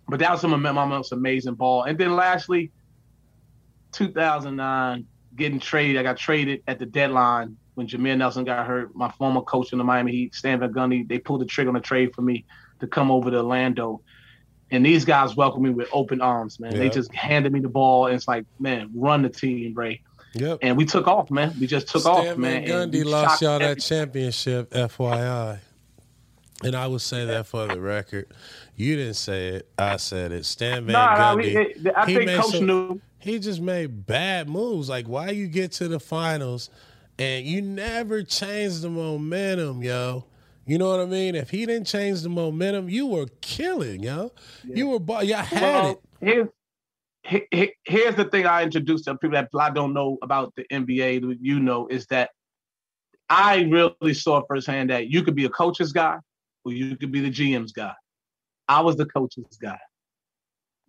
but that was some of my most amazing ball. And then lastly, 2009 getting traded. I got traded at the deadline when Jameer Nelson got hurt. My former coach in the Miami Heat, Stan Van Gundy, they pulled the trigger on the trade for me to come over to Orlando. And these guys welcomed me with open arms, man. They just handed me the ball, and it's like, man, run the team, Ray. Yep. And we took off, man. We just took Stan off, man. Gundy lost y'all that championship, FYI. And I would say that for the record. You didn't say it. I said it. Stan Van nah, Gundy. Nah, we, I think Coach some, knew he just made bad moves. Like why you get to the finals and you never change the momentum, yo. You know what I mean? If he didn't change the momentum, you were killing, yo. Yeah. You were, y'all had well, it. Here's, here's the thing I introduced to people that I don't know about the NBA. You know, is that I really saw firsthand that you could be a coach's guy or you could be the GM's guy. I was the coach's guy.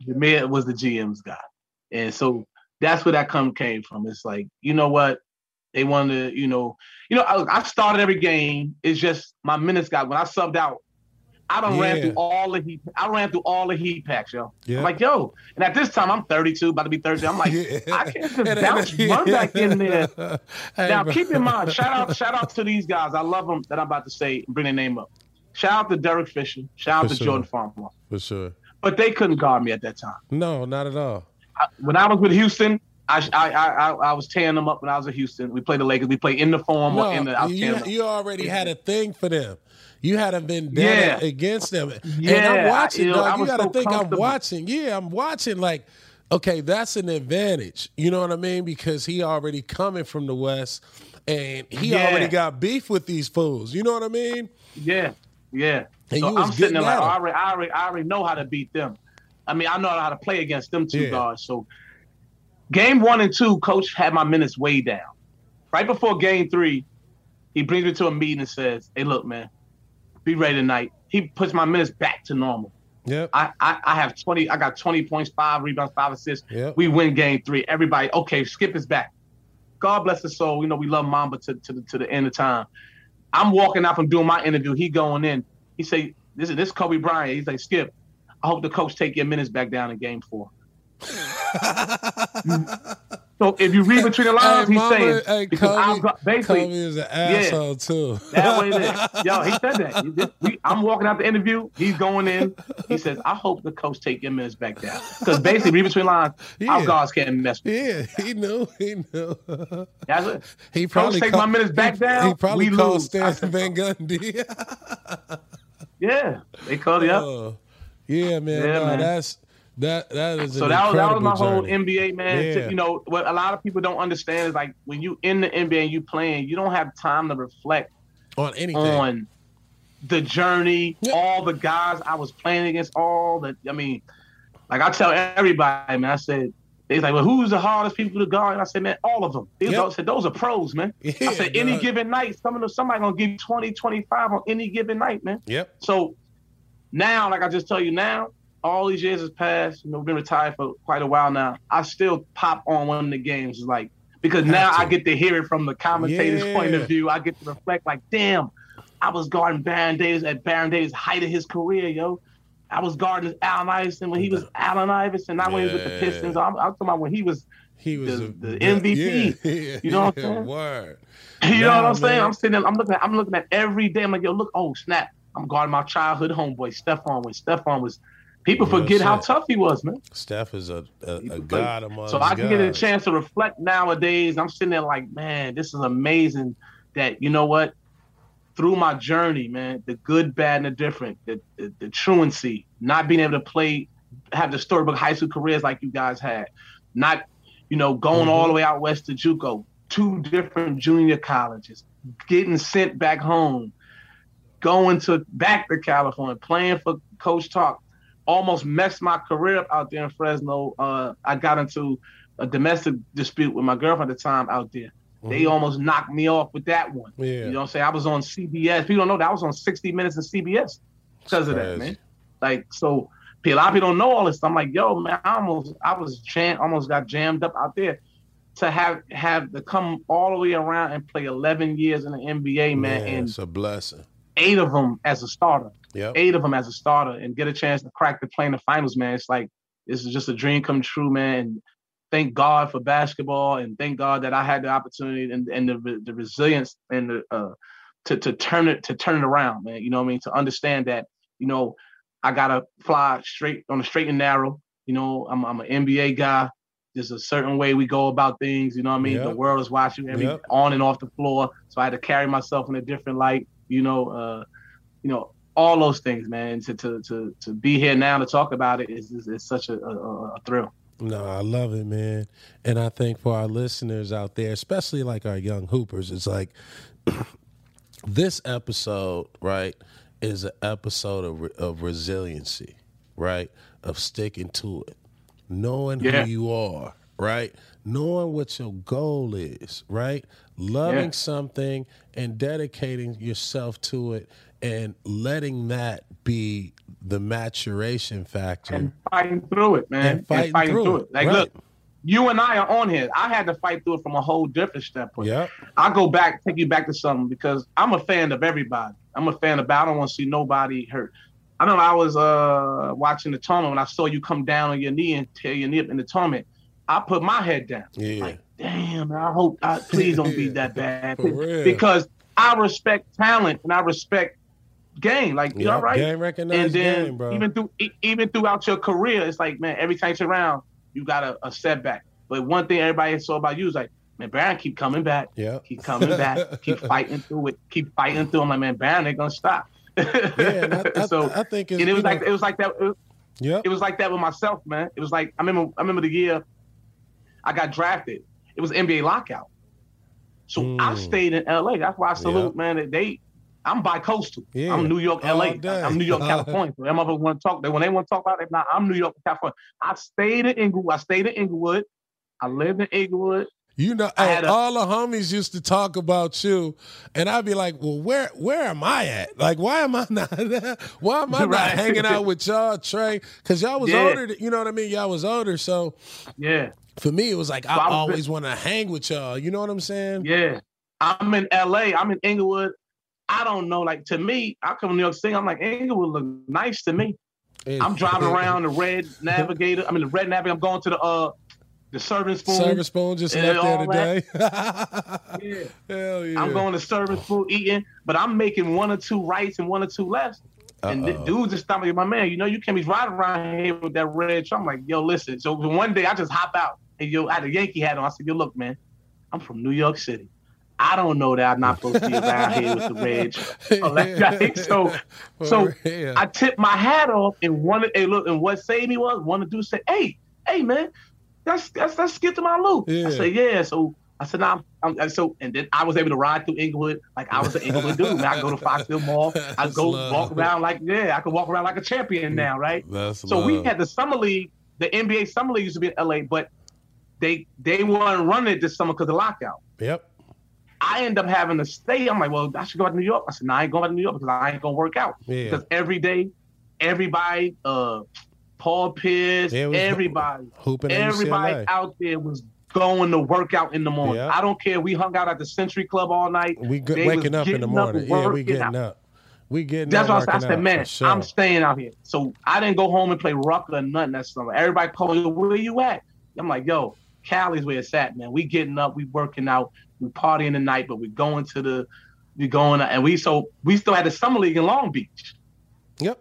Jameer was the GM's guy. And so that's where that come came from. It's like, you know what? They wanted to, you know, you know, I, I started every game. It's just my minutes got when I subbed out. I don't yeah. ran through all the heat. I ran through all the heat packs, yo. Yeah. I'm like, yo, and at this time I'm 32, about to be 30. I'm like, yeah. [laughs] I can't just bounce run back in [laughs] there. Hey, now, bro. keep in mind, shout out, shout out to these guys. I love them that I'm about to say bring their name up. Shout out to Derek Fisher. Shout out For to sure. Jordan Farmar. For sure. But they couldn't guard me at that time. No, not at all when I was with Houston, I, I I I was tearing them up when I was at Houston. We played the Lakers. We played in the form no, in the. you, you already had a thing for them. You had a vendetta yeah. against them. Yeah, and I'm watching, you, dog. You got to so think I'm watching. Yeah, I'm watching. Like, okay, that's an advantage. You know what I mean? Because he already coming from the West, and he yeah. already got beef with these fools. You know what I mean? Yeah, yeah. And so I'm sitting there like, I, already, I, already, I already know how to beat them. I mean, I know how to play against them two yeah. guards. So game one and two, coach had my minutes way down. Right before game three, he brings me to a meeting and says, Hey, look, man, be ready tonight. He puts my minutes back to normal. Yeah. I, I, I have 20, I got 20 points, five rebounds, five assists. Yep. We win game three. Everybody, okay, Skip is back. God bless his soul. You know, we love Mamba to, to, the, to the end of time. I'm walking out from doing my interview. He going in. He say, this is this Kobe Bryant. He's like, Skip, I hope the coach take your minutes back down in game four. [laughs] so if you read between the [laughs] lines, hey, he's mama, saying hey, because Kobe, basically Kobe is an asshole yeah, too. that way [laughs] it is. Yo, he said that. I'm walking out the interview. He's going in. He says, "I hope the coach take your minutes back down." Because basically, read between lines, yeah. our guards can't mess. With yeah, he knew. He knew. That's it. He probably coach take my minutes back he, down. He probably we called lose. Stan Van Gundy. yeah, they called it up. Uh, yeah, man. Yeah, no, man. That's that that is so that was that was my journey. whole NBA man. Yeah. You know what a lot of people don't understand is like when you in the NBA and you playing, you don't have time to reflect on anything on the journey, yeah. all the guys I was playing against, all the I mean, like I tell everybody, man, I said they like, well, who's the hardest people to guard? And I said, man, all of them. They yep. said, those are pros, man. Yeah, I said, any given night, some of them, somebody gonna give you 20, 25 on any given night, man. Yep. So now, like I just tell you now, all these years has passed. You know, we've been retired for quite a while now. I still pop on one of the games, like because now I get to hear it from the commentator's yeah. point of view. I get to reflect, like, damn, I was guarding Baron Davis at Baron Davis' height of his career, yo. I was guarding Allen Iverson when he was Allen Iverson, not when he was with the Pistons. I'm, I'm talking about when he was he was the, a, the MVP. Yeah, You know what I'm saying? Word. [laughs] You know Nah, what I'm saying? man. I'm sitting there, I'm looking at I'm looking at every day. I'm like, yo, look, oh snap. I'm guarding my childhood homeboy, Stephon, when Stephon was people forget how tough he was, man. Steph is a, a, a god among So I can get a chance to reflect nowadays. I'm sitting there like, man, this is amazing that you know what? Through my journey, man, the good, bad, and the different, the, the, the truancy, not being able to play, have the storybook high school careers like you guys had, not, you know, going all mm-hmm. the way out west to JUCO, two different junior colleges, getting sent back home, going to back to California, playing for Coach Tark, almost messed my career up out there in Fresno. Uh, I got into a domestic dispute with my girlfriend at the time out there. They Mhm. almost knocked me off with that one. Yeah. You know what I'm saying? I was on CBS. People don't know that I was on 60 Minutes of CBS because of that, man. Like, so a lot of people don't know all this. I'm like, yo, man, I almost, I was jam, almost got jammed up out there to have have to come all the way around and play 11 years in the NBA, man, Man, and it's a blessing. Eight of them as a starter Yep. eight of them as a starter and get a chance to crack the play in the finals, man. It's like this is just a dream come true, man. And thank God for basketball, and thank God that I had the opportunity and, and the the resilience and the uh, to to turn it to turn it around, man. You know what I mean? To understand that, you know, I gotta fly straight on the straight and narrow. You know, I'm I'm an NBA guy. There's a certain way we go about things. You know what I mean? The world is watching every Yep. on and off the floor, so I had to carry myself in a different light. You know, uh, you know, all those things, man. To to to to be here now to talk about it is is, is such a, a, a thrill. No, I love it, man. And I think for our listeners out there, especially like our young hoopers, it's like [clears throat] this episode, right, is an episode of, re- of resiliency, right? Of sticking to it, knowing Yeah. who you are, right? Knowing what your goal is, right? Loving Yeah. something and dedicating yourself to it and letting that be the maturation factor. And fighting through it, man. And fighting through it, Like, right. look, you and I are on here. I had to fight through it from a whole different standpoint. Yep. I go back, take you back to something because I'm a fan of everybody. I'm a fan of. I don't want to see nobody hurt. I know I was uh watching the tournament when I saw you come down on your knee and tear your knee up in the tournament. I put my head down. Yeah. Like, damn, I hope I please don't be that [laughs] bad. Because I respect talent and I respect game. Like, Yep, right? Game and then game, bro. even through even throughout your career, it's like, man, every time you turn around, you got a, a setback. But one thing everybody saw about you is like, man, Baron keep coming back, yeah. keep coming back, [laughs] keep fighting through it, keep fighting through. I'm like, man, Baron ain't gonna stop. Yeah, I, [laughs] I, so I think it's, and it was know, like it was like that. It was, yep. it was like that with myself, man. It was like I remember I remember the year I got drafted. It was NBA lockout. So I Mm. stayed in LA. That's why I salute, Yep. man. that They I'm bi-coastal. Yeah, I'm New York, LA. I'm New York, [laughs] California. So them motherfuckers want to talk. They when they want to talk about it, now I'm New York, California. I stayed in Inglewood. I stayed in Inglewood. I lived in Inglewood. You know, I had a- all the homies used to talk about you, and I'd be like, "Well, where where am I at? Like, why am I [laughs] not? why am I [laughs] not hanging out with y'all, Trey? Because y'all was Yeah. older. You know what I mean? Y'all was older, so Yeah, for me, it was like I, I was- always want to hang with y'all. You know what I'm saying? yeah. I'm in LA. I'm in Inglewood. I don't know. Like to me, I come to New York City. I'm like Inglewood look nice to me. I'm driving [laughs] around the red Navigator. I mean the red Navigator. I'm going to the uh the serving spoon. Service spoon just left there today. [laughs] Yeah. Hell yeah! I'm going to serving spoon eating, but I'm making one or two rights and one or two lefts. And the Uh-oh. dude just stopped me, my man, you know, you can't be riding around here with that red truck. I'm like, yo, listen. So one day I just hop out and yo, I had a Yankee hat on. I said, yo, look, man, I'm from New York City. I don't know that I'm not supposed to be around here with the red [laughs] truck. [laughs] So, so real. I tipped my hat off and one, hey, look, and what saved me was one of the dudes said, hey, hey, man, that's that's that's Skip to my Lou. Yeah. I said, yeah. So I said, nah, I'm, I'm so, and then I was able to ride through Inglewood like I was an Inglewood dude. Man, I go to [laughs] Fox Hills Mall. I go love. walk around like, yeah, I could walk around like a champion now, right? That's So we had the summer league. The NBA summer league used to be in LA, but they they weren't running it this summer because of lockout. Yep. I end up having to stay. I'm like, well, I should go out to New York. I said, no, I ain't going to New York because I ain't gonna work out. Yeah. Because every day, everybody, uh, Paul Pierce, Yeah, it was everybody, Hooping everybody out there was going to work out in the morning. Yeah. I don't care. We hung out at the Century Club all night. We good, waking up in the morning. Yeah, we getting up. We getting up. That's that what I. I said, man, sure. I'm staying out here. So I didn't go home and play rucker or nothing that summer. Everybody called me, where you at? I'm like, yo, Cali's where it's at, man. We getting up, we working out, we partying the night, but we going to the, we going, and we so we still had the summer league in Long Beach. Yep.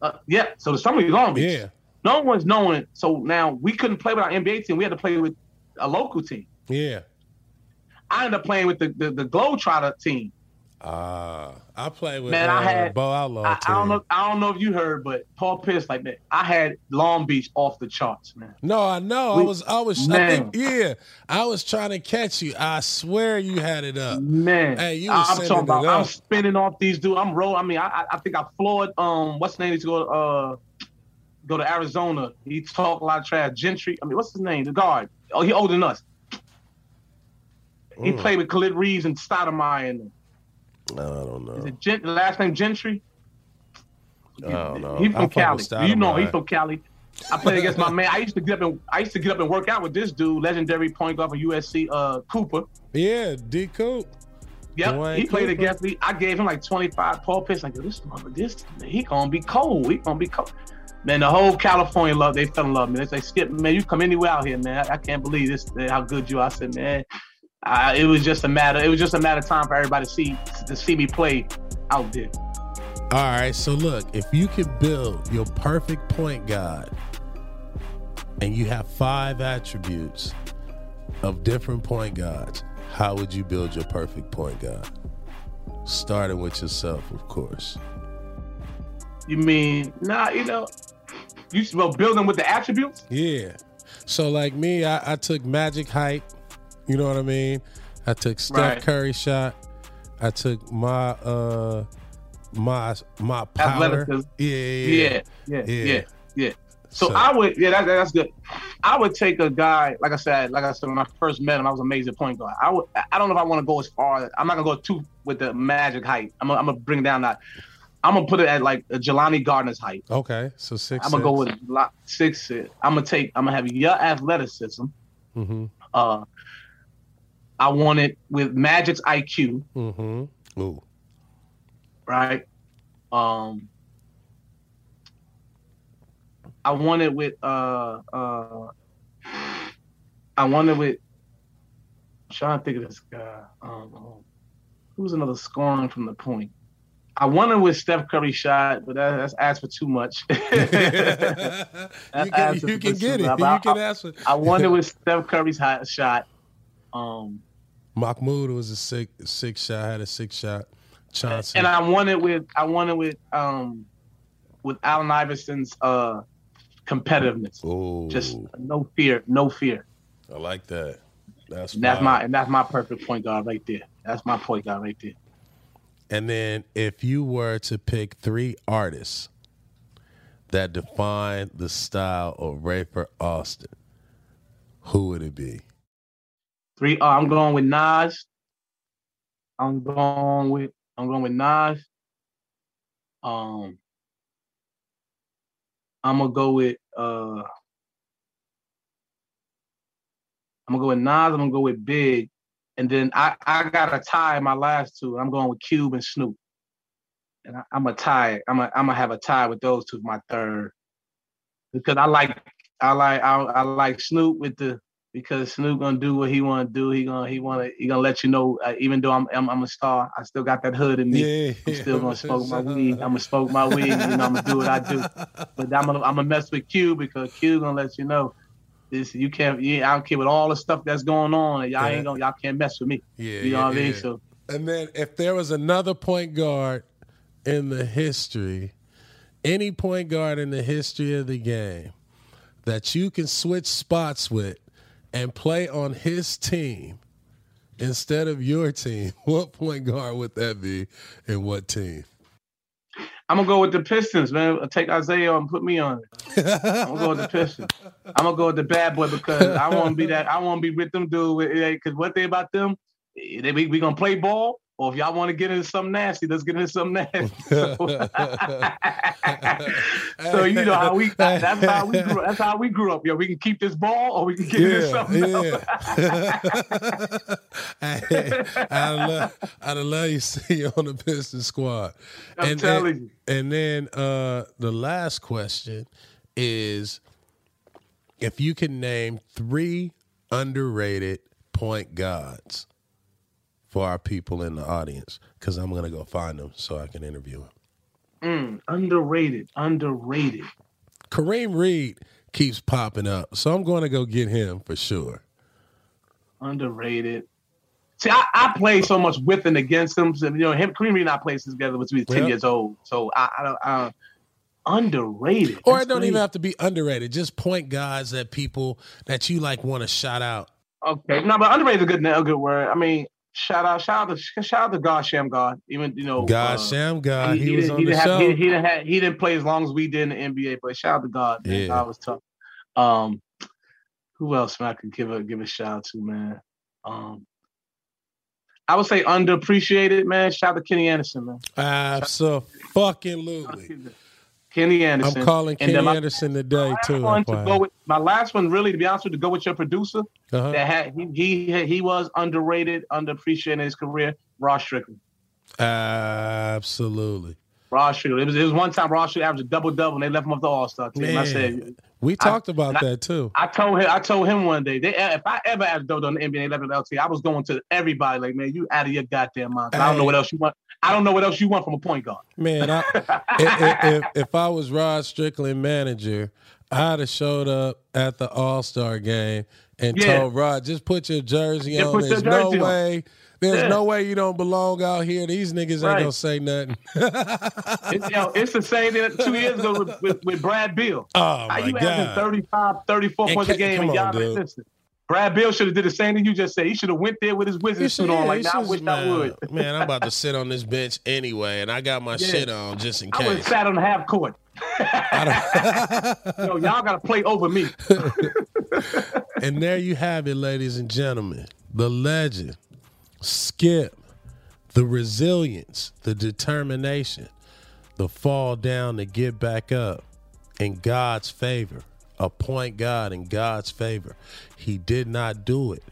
Uh, yeah, so the summer league in Long Beach. Yeah. No one's knowing. So now we couldn't play with our NBA team. We had to play with a local team. Yeah. I ended up playing with the the, the Globetrotter team. Uh, I played with Man, I uh, had- Bo Outlaw. I, I don't know. I don't know if you heard, but Paul Pierce, like man, I had Long Beach off the charts, man. No, I know. I was, I was, I think, yeah, I was trying to catch you. I swear you had it up. Man, Hey, you I- was I'm talking about. I'm spinning off these dudes. I'm rolling. I mean, I, I- I think I floored. Um, what's his name? To go uh, go to Arizona. He talked a lot of trash. Gentry. I mean, what's his name? The guard. Oh, he older than us. He Mm. played with Khalid Reeves and Stoudamire. And I don't know. is it the last name Gentry? I don't know. He from Cali. You know, he Stoudamire. from Cali. I played against my man. I used to get up and I used to get up and work out with this dude, legendary point guard from USC, uh, Cooper. Yeah, D Coop. Yep, Duane he played Cooper. against me. I gave him like 25 Paul Pierce. Like this mother, this he gonna be cold. He gonna be cold. Man, the whole California love, they fell in love. Man, they say, Skip, man, you come anywhere out here, man. I, I can't believe this, man, how good you are. I said, man, I, it was just a matter. It was just a matter of time for everybody to see to see me play out there. All right, so look, if you could build your perfect point guard and you have five attributes of different point guards, how would you build your perfect point guard? Starting with yourself, of course. You mean, nah, you know, you should well them with the attributes. Yeah. So like me, I, I took magic height. You know what I mean? I took Steph Right. Curry shot. I took my uh my my power. Yeah, yeah, Yeah, yeah, Yeah. yeah, yeah. So, So- I would, yeah, that, that's good. I would take a guy, like I said, like I said, when I first met him, I was amazing point guard. I would, I don't know if I want to go as far. I'm not gonna go too with the magic height. I'm gonna, I'm gonna bring down that. I'm gonna put it at like a Jelani Gardner's height. Okay, so 6 I'm gonna go with six. six. I'm gonna take. I'm gonna have your athleticism. Mm-hmm. Uh, I want it with Magic's IQ, Mm-hmm. Ooh. right? Um, I want it with uh uh. I want it with. I'm trying to think of this guy. Um, who's another scoring from the point? I want it with Steph Curry shot, but that, that's asked for too much. [laughs] [laughs] you can, you can get it. I- You can ask for I want it [laughs] with Steph Curry's hot shot. Um, Mahmoud was a six six shot, I had a six shot. Chauncey. and I want it with I want it with um with Allen Iverson's uh competitiveness. Ooh, Just no fear, no fear. I like that. That's And that's my and that's my perfect point guard right there. That's my point guard right there. And then if you were to pick three artists that define the style of Rafer Alston, who would it be? Three. Uh, I'm going with Nas. I'm going with I'm going with Nas. Um, I'm gonna go with uh, I'm gonna go with Nas. I'm gonna go with Big, and then I I got a tie in my last two. I'm going with Cube and Snoop, and I, I'm a tie. I'm a I'm gonna have a tie with those two my third because I like I like I, I like Snoop with the because Snoop gonna do what he want to do. He gonna he want to he gonna let you know. Uh, even though I'm, I'm I'm a star, I still got that hood in me. Yeah, I'm still gonna smoke my weed. [laughs] I'm gonna smoke my weed. You know, I'm gonna do what I do. But I'm gonna I'm gonna mess with Q because Q gonna let you know. This you can't. You, I don't care with all the stuff that's going on. Y'all ain't gonna. Y'all can't mess with me. Yeah, You know yeah, what I mean? yeah. So And then if there was another point guard in the history, any point guard in the history of the game that you can switch spots with and play on his team instead of your team, [laughs] what point guard would that be and what team? I'm gonna go with the Pistons, man. Take Isaiah and put me on it. I'm gonna go with the Pistons. I'm gonna go with the bad boy because I want to be that. I want to be with them dude. Because what they about them, eh, they we, we gonna play ball. Or if y'all want to get into something nasty, let's get into something nasty. So, [laughs] so you know how we that's how we grew that's how we grew up. Yo, we can keep this ball or we can get yeah, into something yeah. [laughs] I, I love I love you see you on the Piston squad. I'm and telling then, you. And then uh the last question is if you can name three underrated point guards for our people in the audience because I'm gonna go find them so I can interview them. Mm, underrated, underrated. Kareem Reed keeps popping up, so I'm going to go get him for sure. Underrated. See, I, I play so much with and against him. So, you know, him, Kareem Reed and I played together when we was 10 yep. years old. So I, I, I underrated. Or That's it don't crazy. even have to be underrated. Just point guys that people that you like want to shout out. Okay, no, but underrated is a good, a good word. I mean, shout out, shout out to shout out to God Shammgod. Even you know God uh, Shammgod. He, he, he was on he the show. Have, he, he, didn't have, he didn't play as long as we did in the NBA, but shout out to God. Man. Yeah. God was tough. Um, who else man, I could give a give a shout out to, man? Um, I would say underappreciated, man. Shout out to Kenny Anderson, man. Absolutely. Kenny Anderson. I'm calling Kenny my, Anderson today too. To go with, my last one, really, to be honest with you, to go with your producer, uh-huh. that had he, he he was underrated, underappreciated in his career. Rod Strickland. Absolutely. Rod Strickland. It was, it was one time Rod Strickland averaged a double double, and they left him off the All Star team. Man, I said, we talked I, about that too. I, I, told him, I told him one day, they, if I ever double on the NBA, level LT, I was going to everybody like, man, you out of your goddamn mind. Hey. I don't know what else you want. I don't know what else you want from a point guard. Man, I, if, if, if, I was Rod Strickland manager, I'd have showed up at the All Star game and yeah. told Rod, just put your jersey on. There's no on. way. There's yeah. no way you don't belong out here. These niggas right. ain't gonna say nothing. it's, you know, it's the same thing two years ago with, with, with Brad Beal. [laughs] Oh my you God. 35, 34 points a game and y'all on, listen. Brad Beal should have did the same thing you just said. He should have went there with his wizard suit on. Like, now I wish man, I would. man, I'm about to sit on this bench anyway, and I got my yeah. shit on just in case. I would have sat on the half court. [laughs] Yo, y'all got to play over me. [laughs] and there you have it, ladies and gentlemen. The legend, Skip, the resilience, the determination, the fall down to get back up in God's favor a point guard in God's favor. He did not do it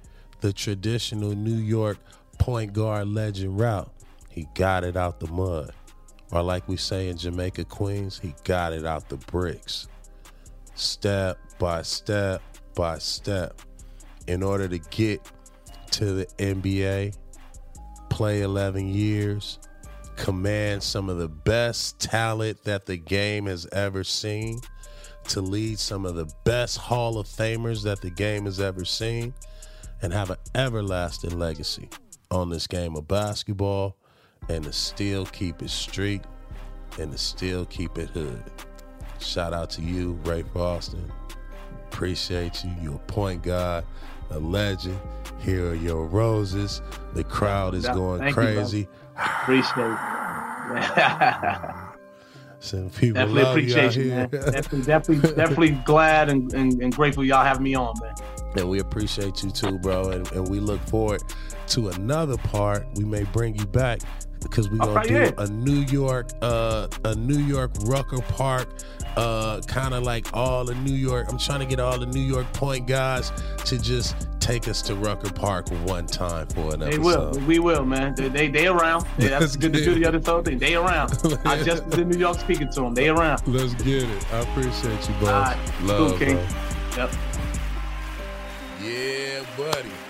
the traditional New York point guard legend route. He got it out the mud. Or like we say in Jamaica, Queens, he got it out the bricks. Step by step by step. In order to get to the NBA, play 11 years, command some of the best talent that the game has ever seen to lead some of the best Hall of Famers that the game has ever seen and have an everlasting legacy on this game of basketball and to still keep it street and to still keep it hood. Shout out to you, Rafer Alston. Appreciate you. You're a point guard, a legend. Here are your roses. The crowd is going Thank crazy. You, Appreciate it. [laughs] Some people definitely love appreciate you, you man. [laughs] definitely, definitely, definitely glad and, and, and, grateful y'all have me on, man. And we appreciate you too, bro. And, and we look forward to another part. We may bring you back because we're gonna do a New York, uh, a New York Rucker Park, uh, kind of like all the New York. I'm trying to get all the New York point guys to just take us to Rucker Park one time for an episode. They will. We will, man. They they, they around. They, that's good to do the other thing. They around. [laughs] I just was in New York speaking to them. They around. Let's get it. I appreciate you, bro. Right. Love, cool, bro. Yep. Yeah, buddy.